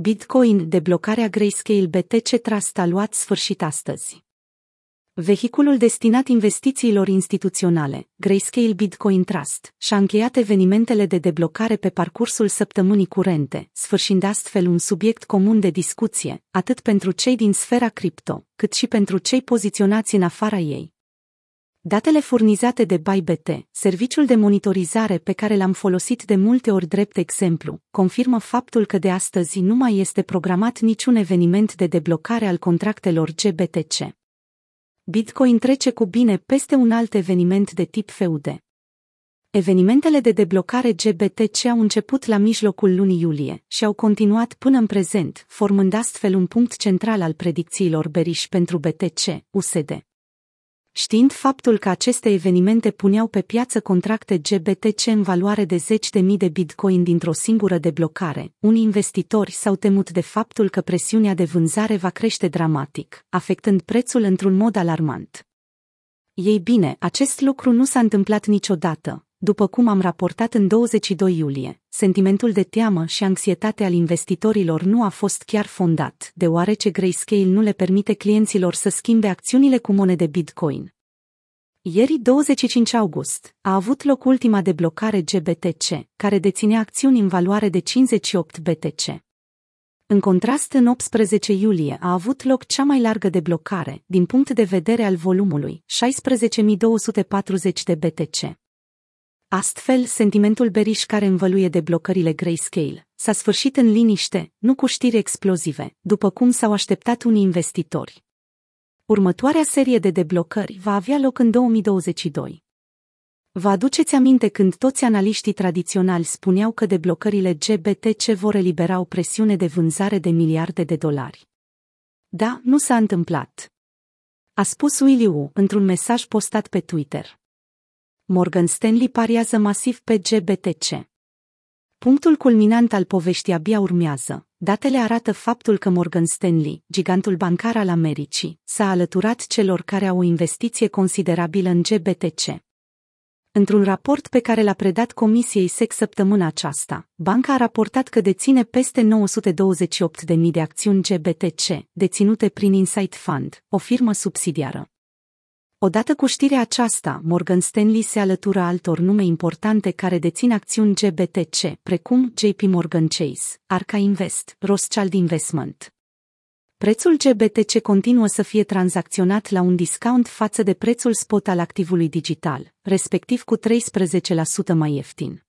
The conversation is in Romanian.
Bitcoin, deblocarea Grayscale BTC Trust a luat sfârșit astăzi. Vehiculul destinat investițiilor instituționale, Grayscale Bitcoin Trust, și-a încheiat evenimentele de deblocare pe parcursul săptămânii curente, sfârșind astfel un subiect comun de discuție, atât pentru cei din sfera cripto, cât și pentru cei poziționați în afara ei. Datele furnizate de ByBT, serviciul de monitorizare pe care l-am folosit de multe ori drept exemplu, confirmă faptul că de astăzi nu mai este programat niciun eveniment de deblocare al contractelor GBTC. Bitcoin trece cu bine peste un alt eveniment de tip FEUD. Evenimentele de deblocare GBTC au început la mijlocul lunii iulie și au continuat până în prezent, formând astfel un punct central al predicțiilor beriș pentru BTC, USD. Știind faptul că aceste evenimente puneau pe piață contracte GBTC în valoare de zeci de mii de bitcoin dintr-o singură deblocare, unii investitori s-au temut de faptul că presiunea de vânzare va crește dramatic, afectând prețul într-un mod alarmant. Ei bine, acest lucru nu s-a întâmplat niciodată, după cum am raportat în 22 iulie, sentimentul de teamă și anxietate al investitorilor nu a fost chiar fondat, deoarece Grayscale nu le permite clienților să schimbe acțiunile cu monede Bitcoin. Ieri, 25 august, a avut loc ultima deblocare GBTC, care deținea acțiuni în valoare de 58 BTC. În contrast, în 18 iulie a avut loc cea mai largă deblocare, din punct de vedere al volumului, 16.240 de BTC. Astfel, sentimentul beriș care învăluie deblocările Grayscale s-a sfârșit în liniște, nu cu știri explozive, după cum s-au așteptat unii investitori. Următoarea serie de deblocări va avea loc în 2022. Vă aduceți aminte când toți analiștii tradiționali spuneau că deblocările GBTC vor elibera o presiune de vânzare de miliarde de dolari? Da, nu s-a întâmplat. A spus Willy Wu într-un mesaj postat pe Twitter. Morgan Stanley pariază masiv pe GBTC. Punctul culminant al poveștii abia urmează. Datele arată faptul că Morgan Stanley, gigantul bancar al Americii, s-a alăturat celor care au o investiție considerabilă în GBTC. Într-un raport pe care l-a predat Comisiei SEC săptămâna aceasta, banca a raportat că deține peste 928.000 de acțiuni GBTC, deținute prin Insight Fund, o firmă subsidiară. Odată cu știrea aceasta, Morgan Stanley se alătură altor nume importante care dețin acțiuni GBTC, precum JP Morgan Chase, Arca Invest, Rothschild Investment. Prețul GBTC continuă să fie tranzacționat la un discount față de prețul spot al activului digital, respectiv cu 13% mai ieftin.